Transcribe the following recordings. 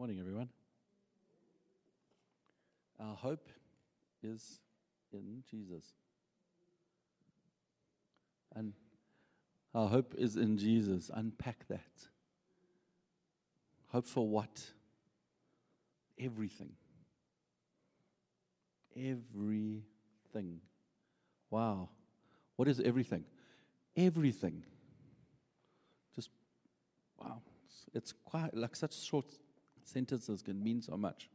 Morning, everyone. Our hope is in Jesus. And our hope is in Jesus. Unpack that. Hope for what? Everything. Everything. Wow. What is everything? Everything. Just, wow. It's, it's quite like such short sentences can mean so much.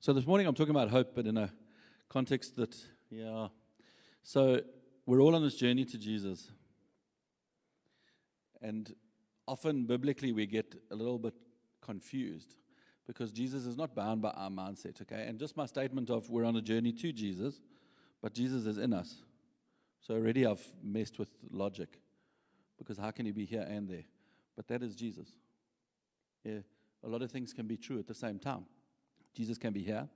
So this morning I'm talking about hope, but in a context that, yeah. So we're all on this journey to Jesus. And often biblically we get a little bit confused because Jesus is not bound by our mindset, okay? And just my statement of we're on a journey to Jesus, but Jesus is in us. So already I've messed with logic because how can he be here and there? But that is Jesus. Yeah, a lot of things can be true at the same time. Jesus can be here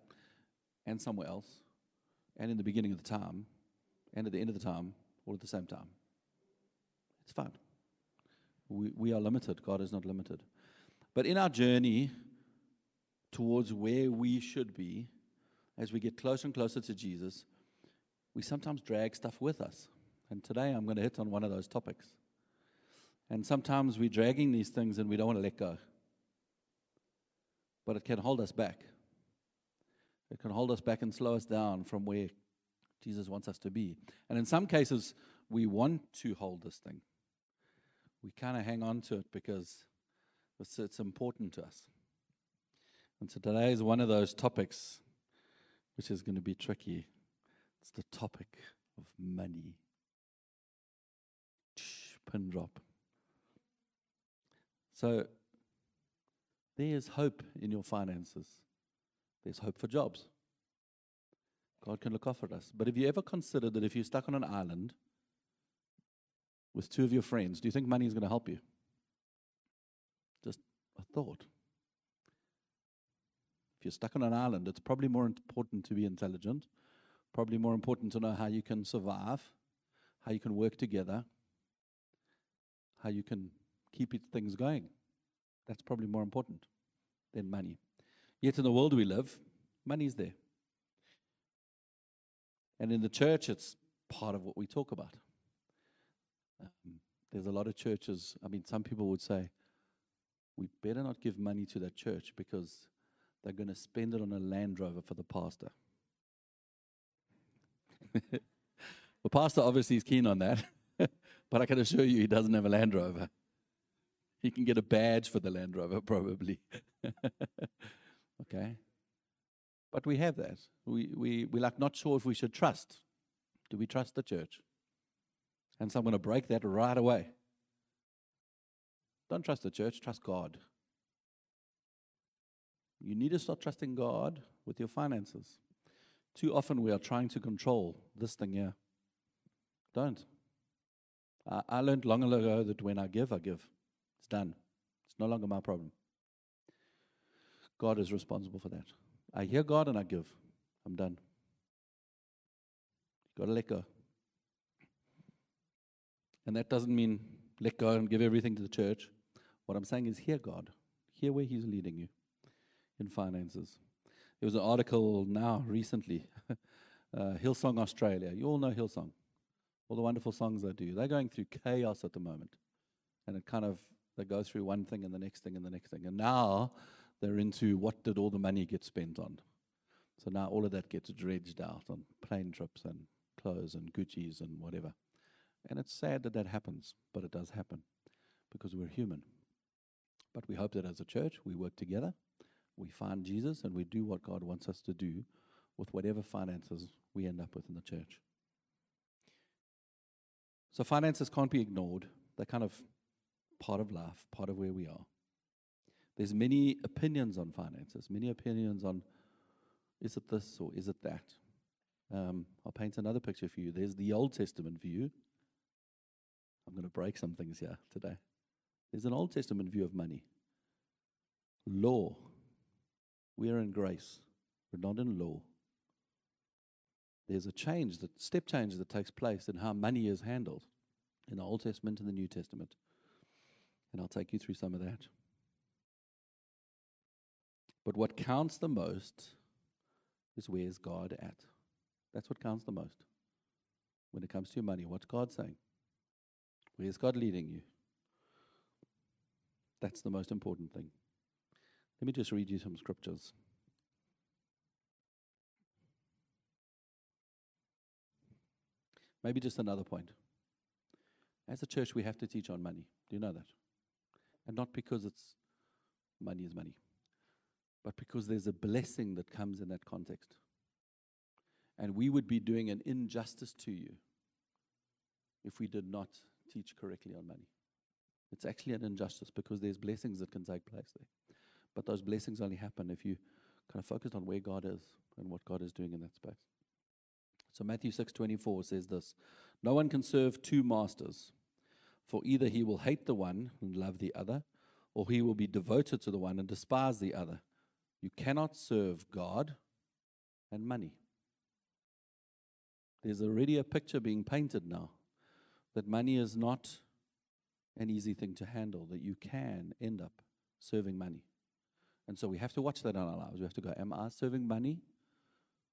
and somewhere else, and in the beginning of the time, and at the end of the time, all at the same time. It's fine. We, we are limited. God is not limited. But in our journey towards where we should be, as we get closer and closer to Jesus, we sometimes drag stuff with us. And today I'm going to hit on one of those topics. And sometimes we're dragging these things and we don't want to let go. But it can hold us back. It can hold us back and slow us down from where Jesus wants us to be. And in some cases, we want to hold this thing. We kind of hang on to it because it's, it's important to us. And so today is one of those topics which is going to be tricky. It's the topic of money. Shh, Pin drop. So there's hope in your finances. There's hope for jobs. God can look after us. But have you ever considered that if you're stuck on an island with two of your friends, do you think money is going to help you? Just a thought. If you're stuck on an island, it's probably more important to be intelligent, probably more important to know how you can survive, how you can work together, how you can keep things going. That's probably more important than money. Yet in the world we live, money's there. And in the church, it's part of what we talk about. Um, there's a lot of churches, I mean, some people would say, we better not give money to that church because they're going to spend it on a Land Rover for the pastor. the pastor obviously is keen on that, but I can assure you he doesn't have a Land Rover. He can get a badge for the Land Rover, probably. okay? But we have that. We, we, we're like not sure if we should trust. Do we trust the church? And so I'm going to break that right away. Don't trust the church, trust God. You need to start trusting God with your finances. Too often we are trying to control this thing here. Don't. I, I learned long ago that when I give, I give. It's done. It's no longer my problem. God is responsible for that. I hear God and I give. I'm done. Got to let go. And that doesn't mean let go and give everything to the church. What I'm saying is hear God. Hear where He's leading you in finances. There was an article now recently, uh, Hillsong Australia. You all know Hillsong, all the wonderful songs they do. They're going through chaos at the moment, and it kind of they go through one thing and the next thing and the next thing, and now they're into what did all the money get spent on. So now all of that gets dredged out on plane trips and clothes and Gucci's and whatever. And it's sad that that happens, but it does happen because we're human. But we hope that as a church, we work together we find Jesus and we do what God wants us to do with whatever finances we end up with in the church. So, finances can't be ignored. They're kind of part of life, part of where we are. There's many opinions on finances, many opinions on is it this or is it that? Um, I'll paint another picture for you. There's the Old Testament view. I'm going to break some things here today. There's an Old Testament view of money. Law we are in grace. We're not in law. There's a change, that step change that takes place in how money is handled in the Old Testament and the New Testament. And I'll take you through some of that. But what counts the most is where's God at? That's what counts the most. When it comes to your money, what's God saying? Where's God leading you? That's the most important thing. Let me just read you some scriptures. Maybe just another point. As a church, we have to teach on money. Do you know that? And not because it's money is money, but because there's a blessing that comes in that context. And we would be doing an injustice to you if we did not teach correctly on money. It's actually an injustice because there's blessings that can take place there. But those blessings only happen if you kind of focus on where God is and what God is doing in that space. So Matthew 6:24 says this, no one can serve two masters, for either he will hate the one and love the other, or he will be devoted to the one and despise the other. You cannot serve God and money. There's already a picture being painted now that money is not an easy thing to handle, that you can end up serving money. And so we have to watch that in our lives. We have to go, Am I serving money?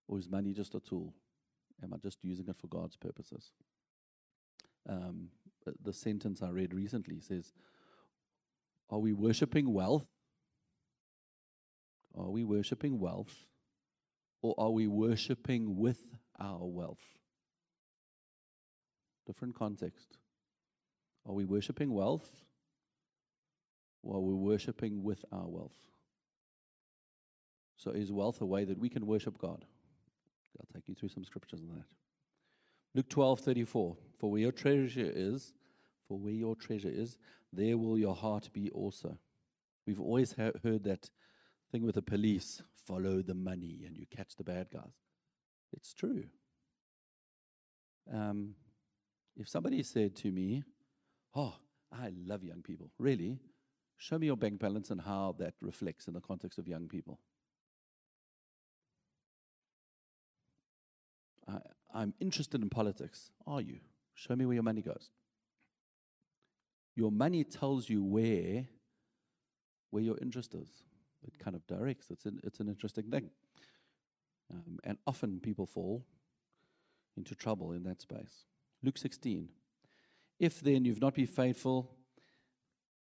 Or is money just a tool? Am I just using it for God's purposes? Um, Uh, the sentence I read recently says, Are we worshiping wealth? Are we worshiping wealth? Or are we worshiping with our wealth? Different context. Are we worshiping wealth? Or are we worshiping with our wealth? So is wealth a way that we can worship God? I'll take you through some scriptures on that. Luke 12, 34. For where your treasure is, for where your treasure is, there will your heart be also. We've always ha- heard that thing with the police follow the money and you catch the bad guys. It's true. Um, if somebody said to me, Oh, I love young people, really, show me your bank balance and how that reflects in the context of young people. I'm interested in politics. Are you? Show me where your money goes. Your money tells you where, where your interest is. It kind of directs. It's an, it's an interesting thing. Um, and often people fall into trouble in that space. Luke 16. If then you've not been faithful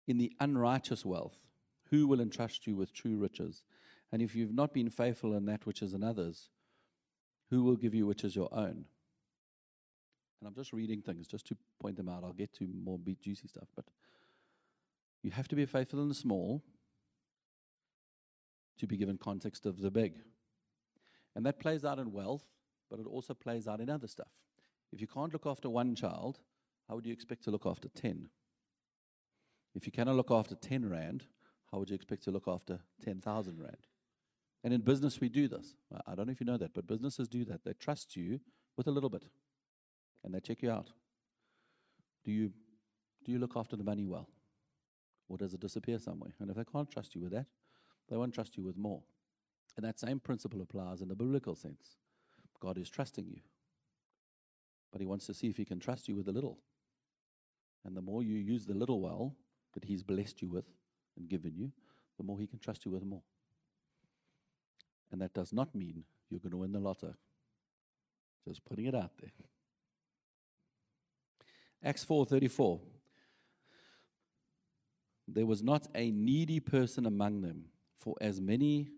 in the unrighteous wealth, who will entrust you with true riches? And if you've not been faithful in that which is another's, who will give you which is your own? And I'm just reading things just to point them out. I'll get to more juicy stuff. But you have to be faithful in the small to be given context of the big. And that plays out in wealth, but it also plays out in other stuff. If you can't look after one child, how would you expect to look after 10? If you cannot look after 10 Rand, how would you expect to look after 10,000 Rand? And in business, we do this. I don't know if you know that, but businesses do that. They trust you with a little bit and they check you out. Do you, do you look after the money well? Or does it disappear somewhere? And if they can't trust you with that, they won't trust you with more. And that same principle applies in the biblical sense. God is trusting you, but He wants to see if He can trust you with a little. And the more you use the little well that He's blessed you with and given you, the more He can trust you with more. And that does not mean you're going to win the lotto. Just putting it out there. Acts 4:34 There was not a needy person among them, for as many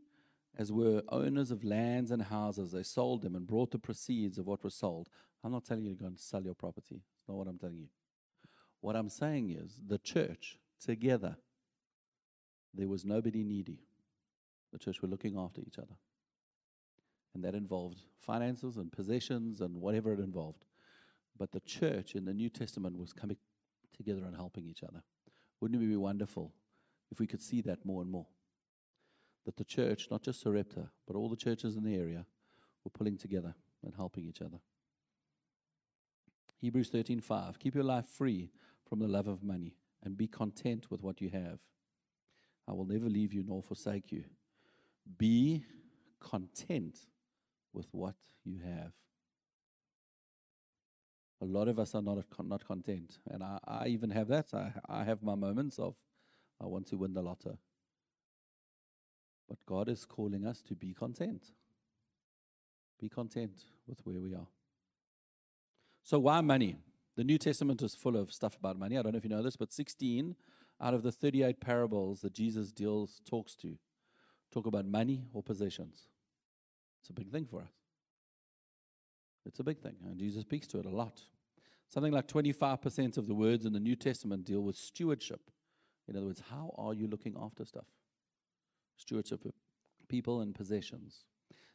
as were owners of lands and houses, they sold them and brought the proceeds of what was sold. I'm not telling you to go and sell your property. It's not what I'm telling you. What I'm saying is the church together, there was nobody needy. The church were looking after each other. And that involved finances and possessions and whatever it involved. But the church in the New Testament was coming together and helping each other. Wouldn't it be wonderful if we could see that more and more? That the church, not just Sarepta, but all the churches in the area, were pulling together and helping each other. Hebrews 13:5 Keep your life free from the love of money and be content with what you have. I will never leave you nor forsake you. Be content with what you have. A lot of us are not, not content. And I, I even have that. I, I have my moments of, I want to win the lotto. But God is calling us to be content. Be content with where we are. So, why money? The New Testament is full of stuff about money. I don't know if you know this, but 16 out of the 38 parables that Jesus deals talks to talk about money or possessions. It's a big thing for us. It's a big thing, and Jesus speaks to it a lot. Something like 25% of the words in the New Testament deal with stewardship. In other words, how are you looking after stuff? Stewardship of people and possessions.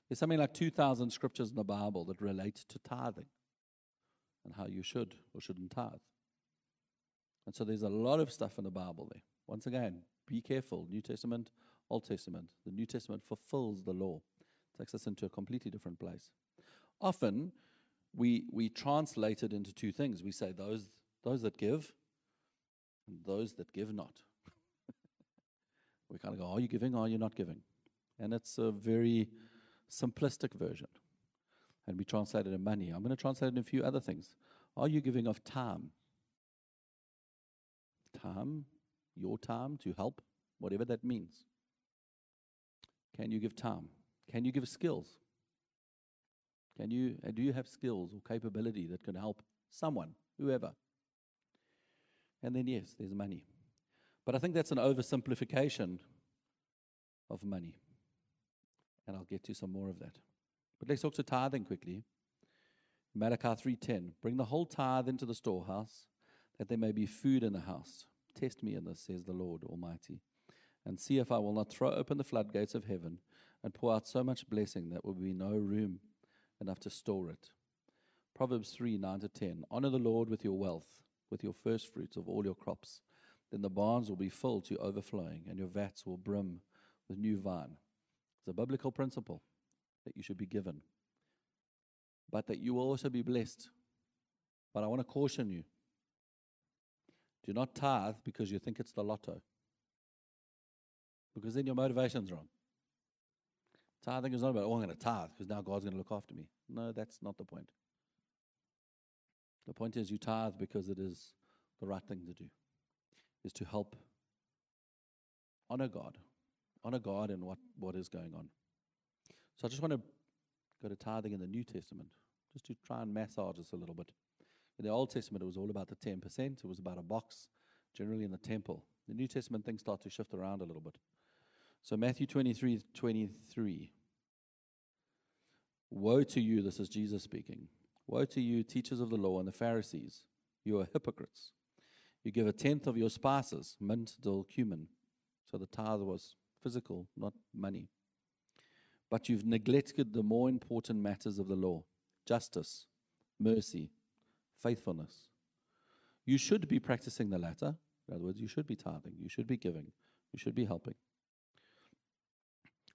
There's something like 2,000 scriptures in the Bible that relate to tithing and how you should or shouldn't tithe. And so there's a lot of stuff in the Bible there. Once again, be careful. New Testament, Old Testament. The New Testament fulfills the law, takes us into a completely different place. Often, we, we translate it into two things. We say those, those that give and those that give not. we kind of go, are you giving or are you not giving? And it's a very simplistic version. And we translate it in money. I'm going to translate it in a few other things. Are you giving of time? Time, your time to help, whatever that means. Can you give time? Can you give skills? Can you uh, do you have skills or capability that can help someone, whoever? And then yes, there's money. But I think that's an oversimplification of money. And I'll get to some more of that. But let's talk to tithing quickly. Malachi 3:10 Bring the whole tithe into the storehouse that there may be food in the house. Test me in this, says the Lord Almighty, and see if I will not throw open the floodgates of heaven and pour out so much blessing that will be no room enough to store it. Proverbs 3 9 to 10. Honor the Lord with your wealth, with your first fruits of all your crops. Then the barns will be full to overflowing, and your vats will brim with new wine. It's a biblical principle that you should be given, but that you will also be blessed. But I want to caution you do not tithe because you think it's the lotto, because then your motivation's wrong. Tithing is not about, oh, I'm going to tithe because now God's going to look after me. No, that's not the point. The point is you tithe because it is the right thing to do, is to help honor God, honor God and what, what is going on. So I just want to go to tithing in the New Testament, just to try and massage this a little bit. In the Old Testament, it was all about the 10%. It was about a box, generally in the temple. The New Testament, things start to shift around a little bit. So, Matthew 23 23. Woe to you, this is Jesus speaking. Woe to you, teachers of the law and the Pharisees. You are hypocrites. You give a tenth of your spices, mint, dill, cumin. So the tithe was physical, not money. But you've neglected the more important matters of the law justice, mercy, faithfulness. You should be practicing the latter. In other words, you should be tithing, you should be giving, you should be helping.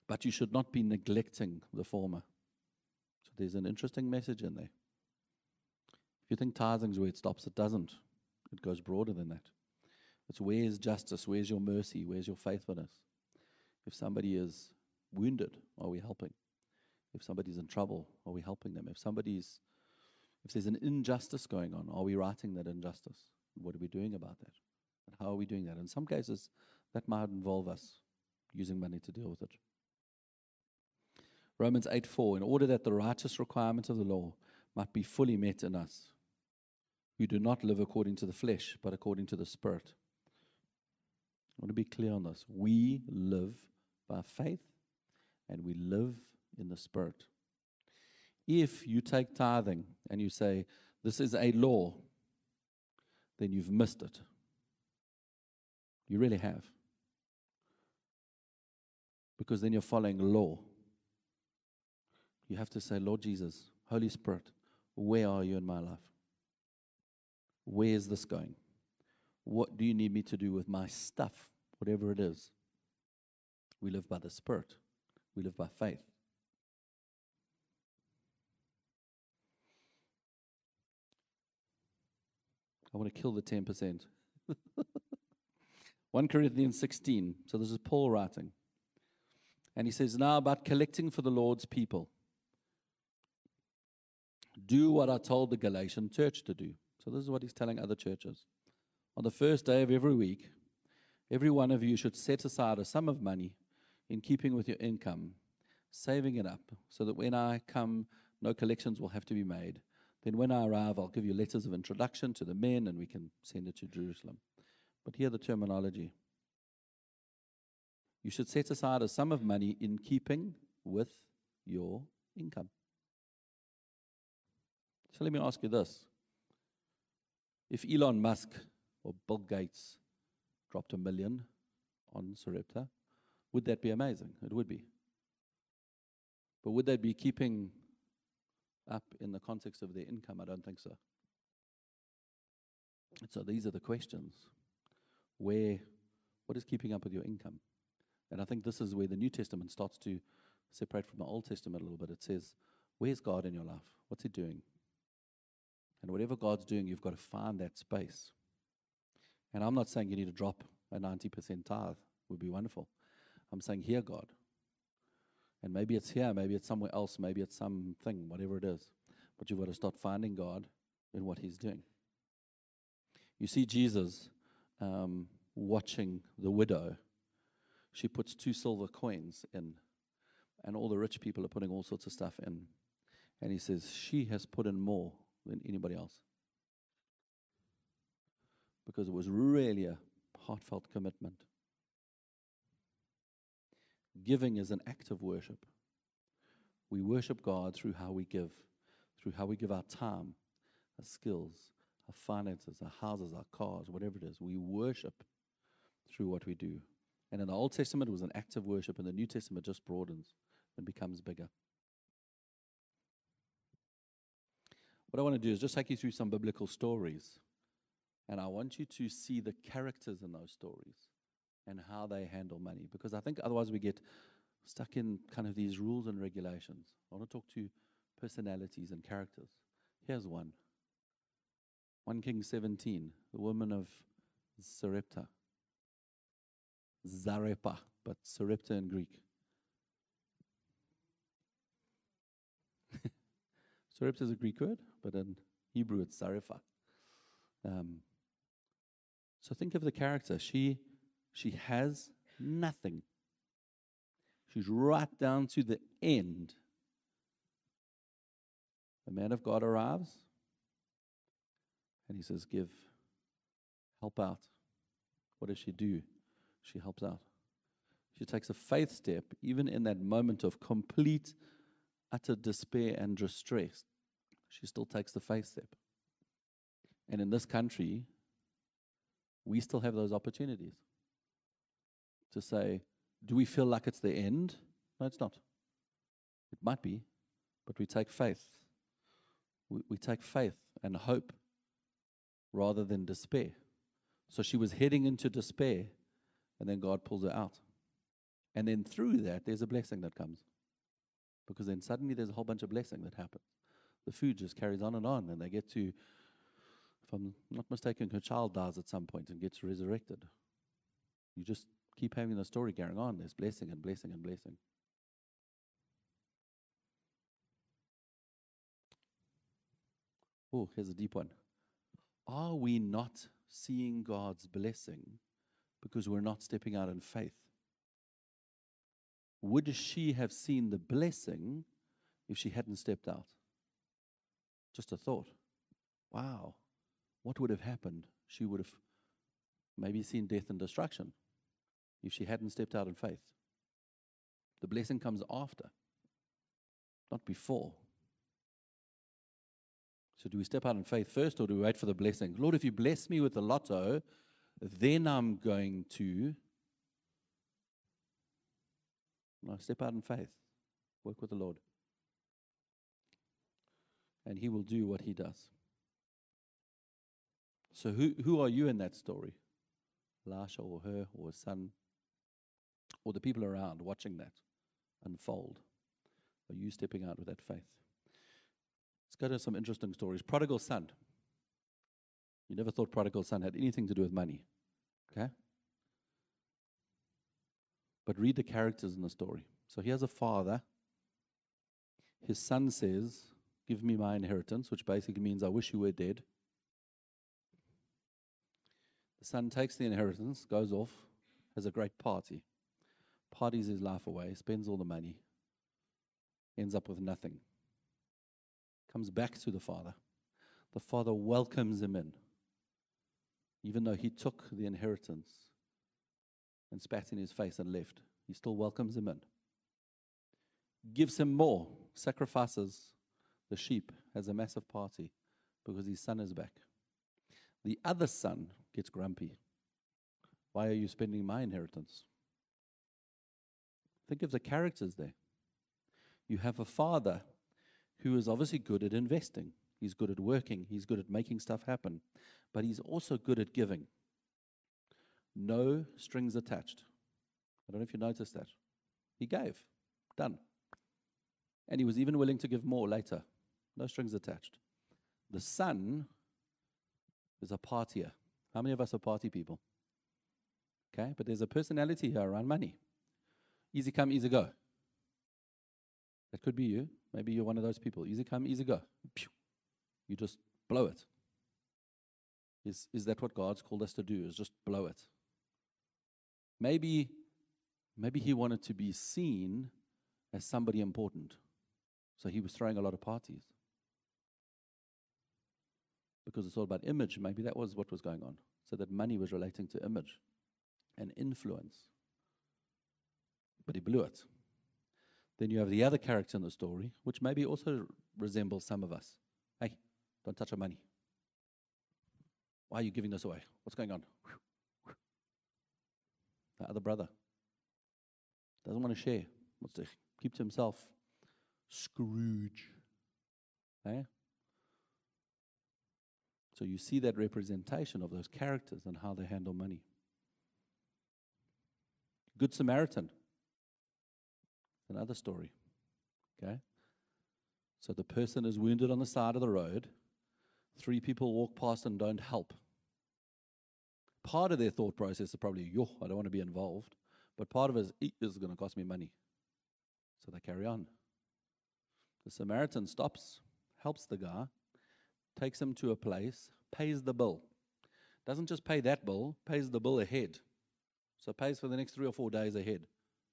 But you should not be neglecting the former. So there's an interesting message in there. If you think tithing is where it stops, it doesn't. It goes broader than that. It's where's justice? Where's your mercy? Where's your faithfulness? If somebody is wounded, are we helping? If somebody's in trouble, are we helping them? If somebody's if there's an injustice going on, are we righting that injustice? What are we doing about that? And how are we doing that? In some cases, that might involve us using money to deal with it. Romans 8 4, in order that the righteous requirements of the law might be fully met in us, who do not live according to the flesh, but according to the Spirit. I want to be clear on this. We live by faith and we live in the Spirit. If you take tithing and you say, This is a law, then you've missed it. You really have. Because then you're following law. You have to say, Lord Jesus, Holy Spirit, where are you in my life? Where is this going? What do you need me to do with my stuff, whatever it is? We live by the Spirit, we live by faith. I want to kill the 10%. 1 Corinthians 16. So this is Paul writing. And he says, Now about collecting for the Lord's people. Do what I told the Galatian church to do. So, this is what he's telling other churches. On the first day of every week, every one of you should set aside a sum of money in keeping with your income, saving it up so that when I come, no collections will have to be made. Then when I arrive, I'll give you letters of introduction to the men and we can send it to Jerusalem. But hear the terminology. You should set aside a sum of money in keeping with your income. So let me ask you this. If Elon Musk or Bill Gates dropped a million on Sarepta, would that be amazing? It would be. But would they be keeping up in the context of their income? I don't think so. And so these are the questions. Where, what is keeping up with your income? And I think this is where the New Testament starts to separate from the Old Testament a little bit. It says, Where's God in your life? What's He doing? And whatever God's doing, you've got to find that space. And I'm not saying you need to drop a 90% tithe, would be wonderful. I'm saying, Hear God. And maybe it's here, maybe it's somewhere else, maybe it's something, whatever it is. But you've got to start finding God in what He's doing. You see Jesus um, watching the widow. She puts two silver coins in, and all the rich people are putting all sorts of stuff in. And he says, She has put in more than anybody else. Because it was really a heartfelt commitment. Giving is an act of worship. We worship God through how we give, through how we give our time, our skills, our finances, our houses, our cars, whatever it is. We worship through what we do. And in the Old Testament, it was an act of worship, and the New Testament just broadens and becomes bigger. What I want to do is just take you through some biblical stories. And I want you to see the characters in those stories and how they handle money. Because I think otherwise we get stuck in kind of these rules and regulations. I want to talk to personalities and characters. Here's one 1 King 17, the woman of Sarepta. Zarepa, but Sarepta in Greek. Sarepta is a Greek word, but in Hebrew it's Zarepha. Um, so think of the character. She she has nothing. She's right down to the end. The man of God arrives and he says, Give, help out. What does she do? She helps out. She takes a faith step, even in that moment of complete, utter despair and distress. She still takes the faith step. And in this country, we still have those opportunities to say, do we feel like it's the end? No, it's not. It might be, but we take faith. We, we take faith and hope rather than despair. So she was heading into despair, and then God pulls her out. And then through that, there's a blessing that comes. Because then suddenly there's a whole bunch of blessing that happens. The food just carries on and on, and they get to, if I'm not mistaken, her child dies at some point and gets resurrected. You just keep having the story going on. There's blessing and blessing and blessing. Oh, here's a deep one. Are we not seeing God's blessing because we're not stepping out in faith? Would she have seen the blessing if she hadn't stepped out? Just a thought. Wow, what would have happened? She would have maybe seen death and destruction if she hadn't stepped out in faith. The blessing comes after, not before. So, do we step out in faith first or do we wait for the blessing? Lord, if you bless me with the lotto, then I'm going to. No, step out in faith. Work with the Lord. And He will do what He does. So, who, who are you in that story? Elijah or her or his son? or the people around watching that unfold? Are you stepping out with that faith? Let's go to some interesting stories. Prodigal son. You never thought prodigal son had anything to do with money. Okay? But read the characters in the story. So he has a father. His son says, Give me my inheritance, which basically means I wish you were dead. The son takes the inheritance, goes off, has a great party. parties his life away, spends all the money, ends up with nothing. Comes back to the father. The father welcomes him in, even though he took the inheritance and spat in his face and left. He still welcomes him in. Gives him more, sacrifices the sheep, has a massive party because his son is back. The other son gets grumpy. Why are you spending my inheritance? Think of the characters there. You have a father who is obviously good at investing, he's good at working, he's good at making stuff happen, but he's also good at giving. No strings attached. I don't know if you noticed that. He gave. Done. And he was even willing to give more later. No strings attached. The son is a partier. How many of us are party people? Okay, but there's a personality here around money. Easy come, easy go. That could be you. Maybe you're one of those people. Easy come, easy go. You just blow it. Is, is that what God's called us to do? Is just blow it. Maybe, maybe he wanted to be seen as somebody important. So he was throwing a lot of parties. Because it's all about image. Maybe that was what was going on. So that money was relating to image and influence. But he blew it. Then you have the other character in the story, which maybe also resembles some of us. Hey, don't touch our money. Why are you giving this away? What's going on? The other brother doesn't want to share, wants to keep to himself. Scrooge. Hey? So you see that representation of those characters and how they handle money. Good Samaritan. Another story. Okay? So the person is wounded on the side of the road. Three people walk past and don't help. Part of their thought process is probably, yo, I don't want to be involved. But part of it is, is going to cost me money. So they carry on. The Samaritan stops, helps the guy, takes him to a place, pays the bill. Doesn't just pay that bill, pays the bill ahead. So pays for the next three or four days ahead.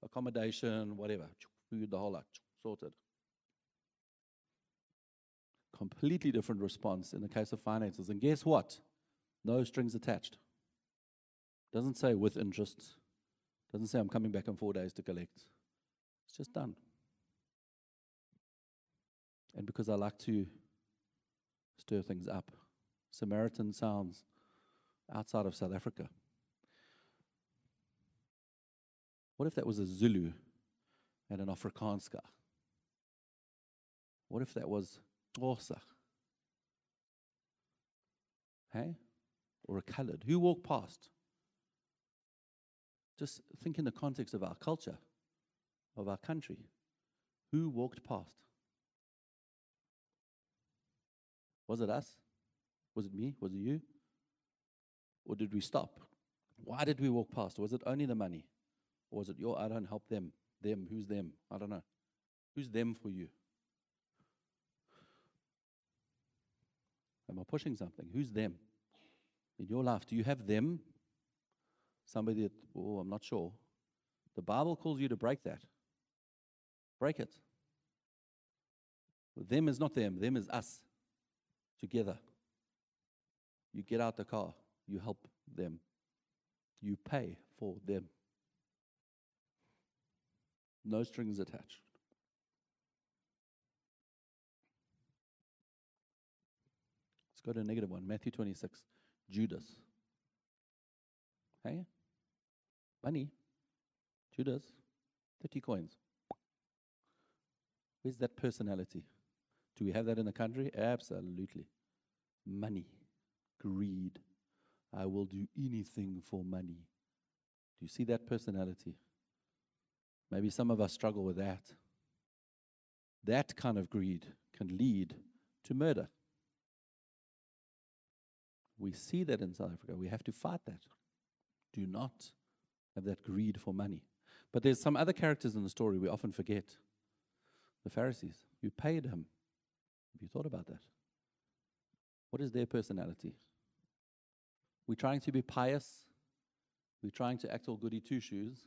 Accommodation, whatever. Food, the whole lot. Sorted. Completely different response in the case of finances. And guess what? No strings attached. Doesn't say with interest. Doesn't say I'm coming back in four days to collect. It's just done. And because I like to stir things up, Samaritan sounds outside of South Africa. What if that was a Zulu and an Afrikaanska? What if that was Xhosa? Hey? Or a colored? Who walked past? Just think in the context of our culture, of our country. Who walked past? Was it us? Was it me? Was it you? Or did we stop? Why did we walk past? Was it only the money? Or was it your, I don't help them? Them, who's them? I don't know. Who's them for you? Am I pushing something? Who's them? In your life, do you have them? Somebody that, oh, I'm not sure. The Bible calls you to break that. Break it. Them is not them, them is us together. You get out the car, you help them, you pay for them. No strings attached. Let's go to a negative one Matthew 26. Judas. Hey? Money. Judas. 30 coins. Where's that personality? Do we have that in the country? Absolutely. Money. Greed. I will do anything for money. Do you see that personality? Maybe some of us struggle with that. That kind of greed can lead to murder. We see that in South Africa. We have to fight that. Do not have that greed for money. But there's some other characters in the story we often forget. The Pharisees. You paid him. Have you thought about that? What is their personality? We're trying to be pious. We're trying to act all goody two shoes.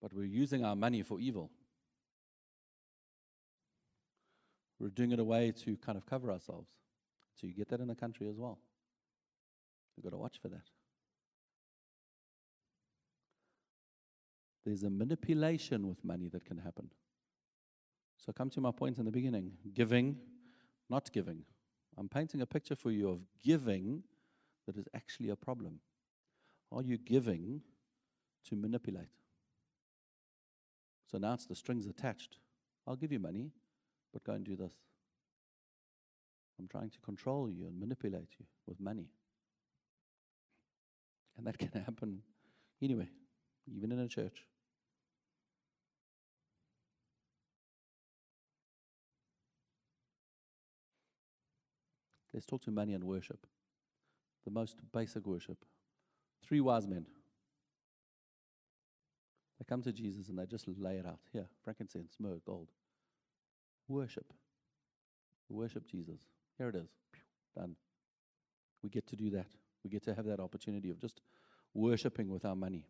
but we're using our money for evil. We're doing it a way to kind of cover ourselves. So you get that in the country as well. You've got to watch for that. There's a manipulation with money that can happen. So come to my point in the beginning giving, not giving. I'm painting a picture for you of giving that is actually a problem. Are you giving to manipulate? So now it's the strings attached. I'll give you money, but go and do this. I'm trying to control you and manipulate you with money. And that can happen anyway, even in a church. Let's talk to money and worship. The most basic worship. Three wise men. They come to Jesus and they just lay it out. Here, frankincense, myrrh, gold. Worship. Worship Jesus. Here it is. Done. We get to do that. We get to have that opportunity of just worshiping with our money.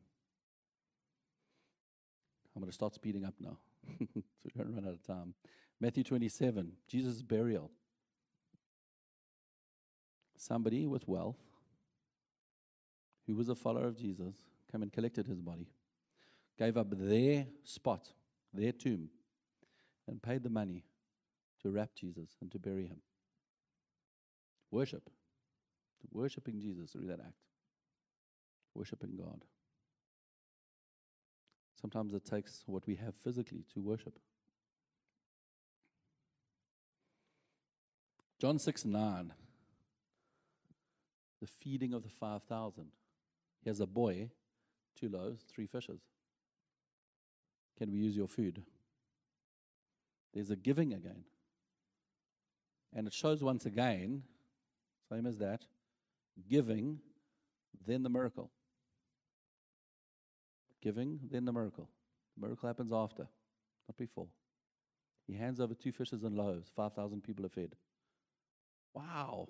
I'm going to start speeding up now so we don't run out of time. Matthew 27, Jesus' burial somebody with wealth who was a follower of Jesus came and collected his body, gave up their spot, their tomb, and paid the money to wrap Jesus and to bury him. Worship. Worshipping Jesus through that act. Worshipping God. Sometimes it takes what we have physically to worship. John 6 9 the feeding of the 5,000. He has a boy, two loaves, three fishes. Can we use your food? There's a giving again. And it shows once again, same as that, giving, then the miracle. Giving, then the miracle. The miracle happens after, not before. He hands over two fishes and loaves. 5,000 people are fed. Wow.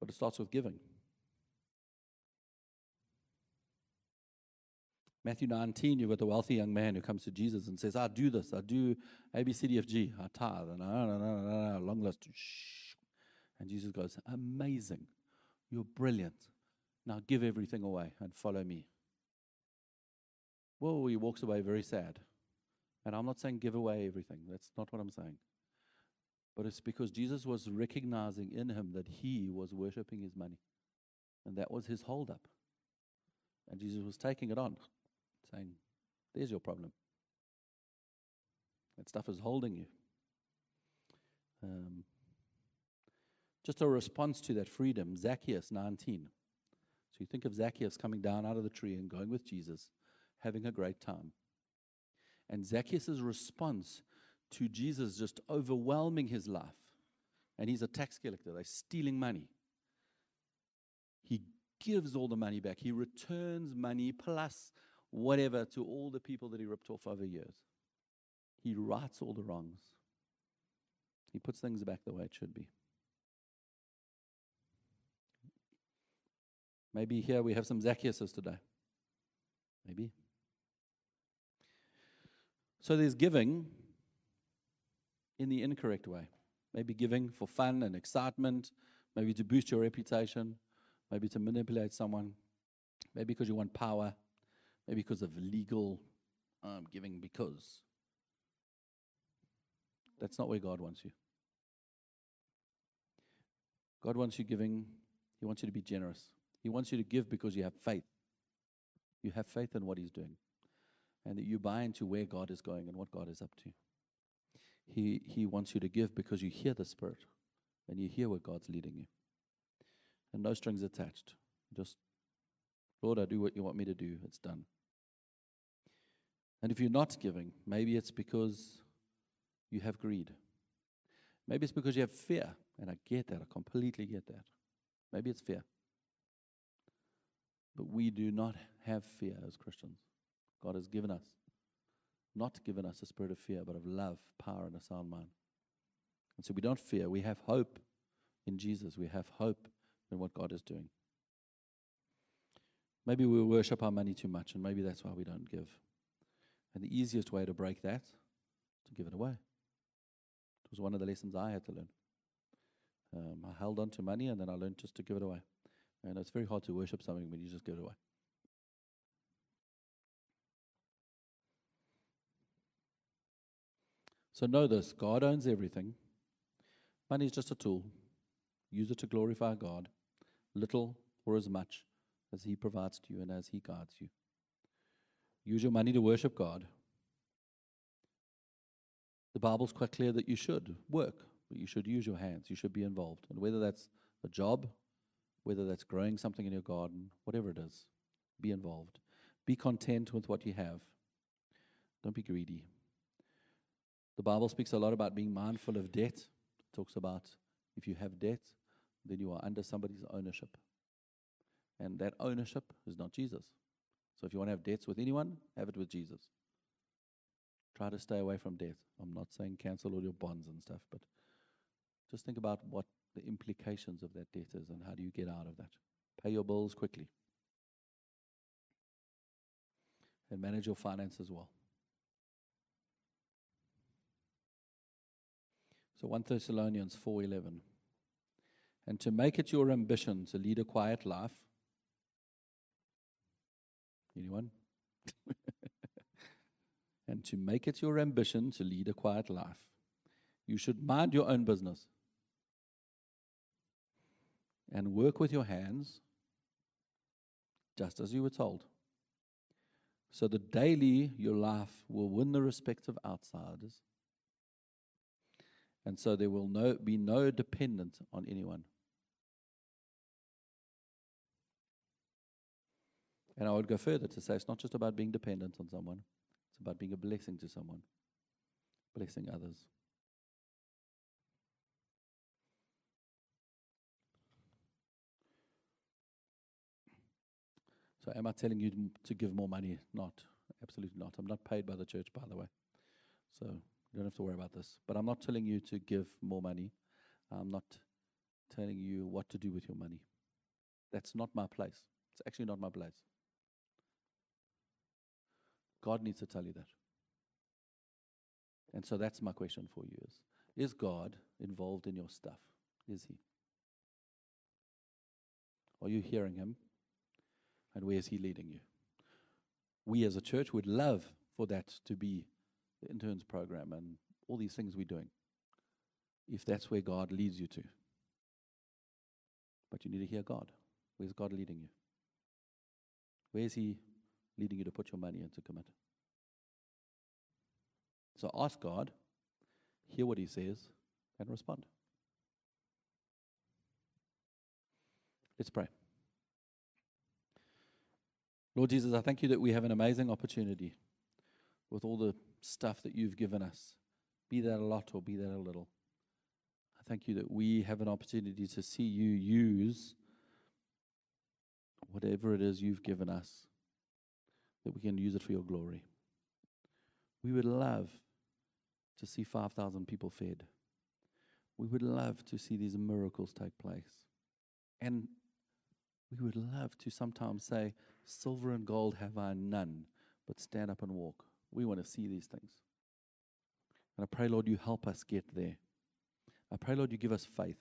But it starts with giving. Matthew 19, you've got the wealthy young man who comes to Jesus and says, I do this, I do A, B, C, D, F, G, I tithe, and no, no, long list. And Jesus goes, Amazing. You're brilliant. Now give everything away and follow me. Well, he walks away very sad. And I'm not saying give away everything. That's not what I'm saying. But it's because Jesus was recognizing in him that he was worshiping his money. And that was his holdup. And Jesus was taking it on, saying, There's your problem. That stuff is holding you. Um, just a response to that freedom, Zacchaeus 19. So you think of Zacchaeus coming down out of the tree and going with Jesus, having a great time. And Zacchaeus' response to Jesus just overwhelming his life. And he's a tax collector, they're stealing money. He gives all the money back, he returns money plus whatever to all the people that he ripped off over years. He rights all the wrongs. He puts things back the way it should be. Maybe here we have some Zacchaeuses today. Maybe. So there's giving, in the incorrect way. Maybe giving for fun and excitement, maybe to boost your reputation, maybe to manipulate someone, maybe because you want power, maybe because of legal um, giving, because. That's not where God wants you. God wants you giving, He wants you to be generous. He wants you to give because you have faith. You have faith in what He's doing, and that you buy into where God is going and what God is up to. He, he wants you to give because you hear the Spirit and you hear where God's leading you. And no strings attached. Just, Lord, I do what you want me to do. It's done. And if you're not giving, maybe it's because you have greed. Maybe it's because you have fear. And I get that. I completely get that. Maybe it's fear. But we do not have fear as Christians. God has given us not given us a spirit of fear, but of love, power, and a sound mind. And so we don't fear. We have hope in Jesus. We have hope in what God is doing. Maybe we worship our money too much, and maybe that's why we don't give. And the easiest way to break that, to give it away. It was one of the lessons I had to learn. Um, I held on to money, and then I learned just to give it away. And it's very hard to worship something when you just give it away. So know this God owns everything. Money is just a tool. Use it to glorify God, little or as much as He provides to you and as He guides you. Use your money to worship God. The Bible's quite clear that you should work, but you should use your hands. You should be involved. And whether that's a job, whether that's growing something in your garden, whatever it is, be involved. Be content with what you have. Don't be greedy. The Bible speaks a lot about being mindful of debt. It talks about if you have debt, then you are under somebody's ownership. And that ownership is not Jesus. So if you want to have debts with anyone, have it with Jesus. Try to stay away from debt. I'm not saying cancel all your bonds and stuff, but just think about what the implications of that debt is and how do you get out of that. Pay your bills quickly. And manage your finances well. So 1 Thessalonians 4:11 and to make it your ambition to lead a quiet life. Anyone? And to make it your ambition to lead a quiet life. You should mind your own business. And work with your hands just as you were told. So that daily your life will win the respect of outsiders and so there will no, be no dependence on anyone. And I would go further to say it's not just about being dependent on someone, it's about being a blessing to someone, blessing others. So, am I telling you to give more money? Not. Absolutely not. I'm not paid by the church, by the way. So, you don't have to worry about this. But I'm not telling you to give more money. I'm not telling you what to do with your money. That's not my place. It's actually not my place. God needs to tell you that. And so that's my question for you is is God involved in your stuff? Is he? Are you hearing him? And where is he leading you? We as a church would love for that to be the interns program and all these things we're doing, if that's where God leads you to. But you need to hear God. Where's God leading you? Where is He leading you to put your money into commit? So ask God, hear what He says, and respond. Let's pray. Lord Jesus, I thank you that we have an amazing opportunity with all the stuff that you've given us, be that a lot or be that a little. I thank you that we have an opportunity to see you use whatever it is you've given us, that we can use it for your glory. We would love to see 5,000 people fed. We would love to see these miracles take place. And we would love to sometimes say, Silver and gold have I none, but stand up and walk. We want to see these things. And I pray, Lord, you help us get there. I pray, Lord, you give us faith.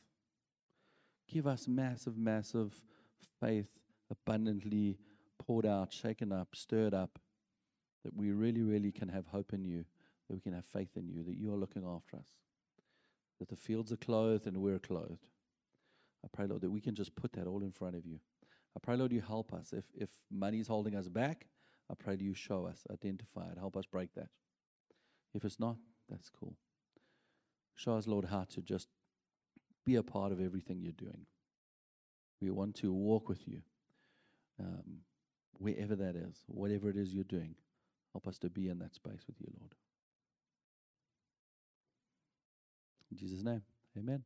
Give us massive, massive faith abundantly poured out, shaken up, stirred up, that we really, really can have hope in you, that we can have faith in you, that you are looking after us, that the fields are clothed and we're clothed. I pray, Lord, that we can just put that all in front of you. I pray, Lord, you help us. If, if money is holding us back, I pray that you show us, identify it, help us break that. If it's not, that's cool. Show us, Lord, how to just be a part of everything you're doing. We want to walk with you um, wherever that is, whatever it is you're doing. Help us to be in that space with you, Lord. In Jesus' name, amen.